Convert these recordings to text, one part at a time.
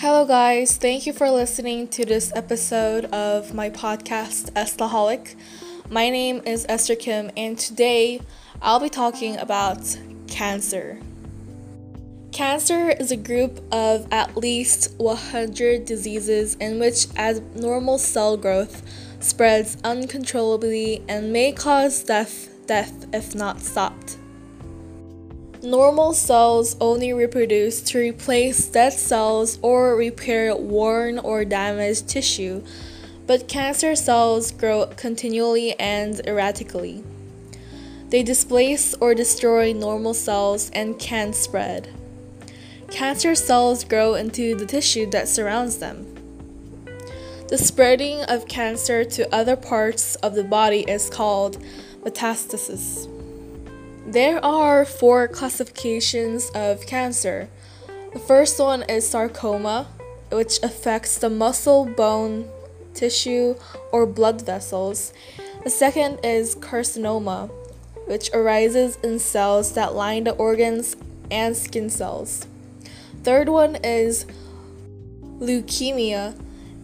Hello, guys. Thank you for listening to this episode of my podcast, Estaholic. My name is Esther Kim, and today I'll be talking about cancer. Cancer is a group of at least 100 diseases in which abnormal cell growth spreads uncontrollably and may cause death, death if not stopped. Normal cells only reproduce to replace dead cells or repair worn or damaged tissue, but cancer cells grow continually and erratically. They displace or destroy normal cells and can spread. Cancer cells grow into the tissue that surrounds them. The spreading of cancer to other parts of the body is called metastasis. There are four classifications of cancer. The first one is sarcoma, which affects the muscle, bone, tissue, or blood vessels. The second is carcinoma, which arises in cells that line the organs and skin cells. Third one is leukemia,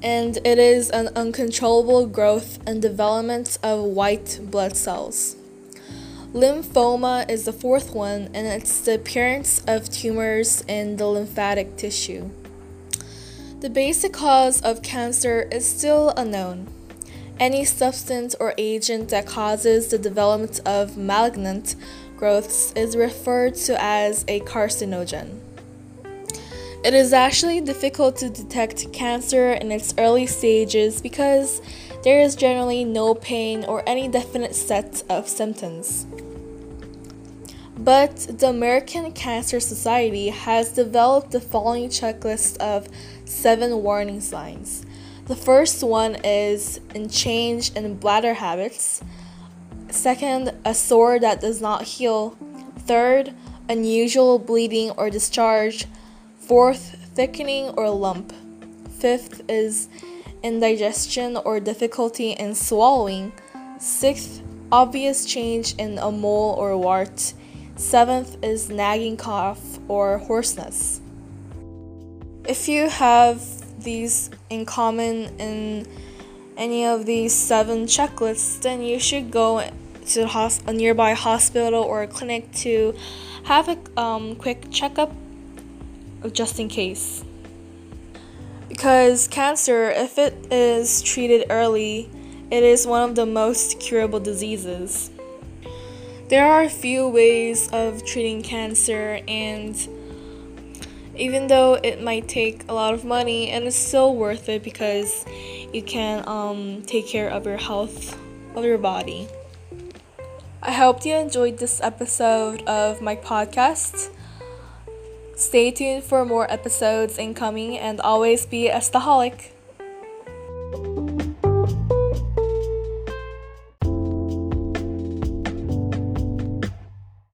and it is an uncontrollable growth and development of white blood cells. Lymphoma is the fourth one, and it's the appearance of tumors in the lymphatic tissue. The basic cause of cancer is still unknown. Any substance or agent that causes the development of malignant growths is referred to as a carcinogen. It is actually difficult to detect cancer in its early stages because there is generally no pain or any definite set of symptoms. But the American Cancer Society has developed the following checklist of seven warning signs. The first one is in change in bladder habits. Second, a sore that does not heal. Third, unusual bleeding or discharge. Fourth, thickening or lump. Fifth is indigestion or difficulty in swallowing. Sixth, obvious change in a mole or wart. Seventh is nagging cough or hoarseness. If you have these in common in any of these seven checklists, then you should go to a nearby hospital or clinic to have a um, quick checkup just in case. Because cancer, if it is treated early, it is one of the most curable diseases. There are a few ways of treating cancer, and even though it might take a lot of money, and it's still worth it because you can um, take care of your health of your body. I hope you enjoyed this episode of my podcast. Stay tuned for more episodes incoming and always be a staholic.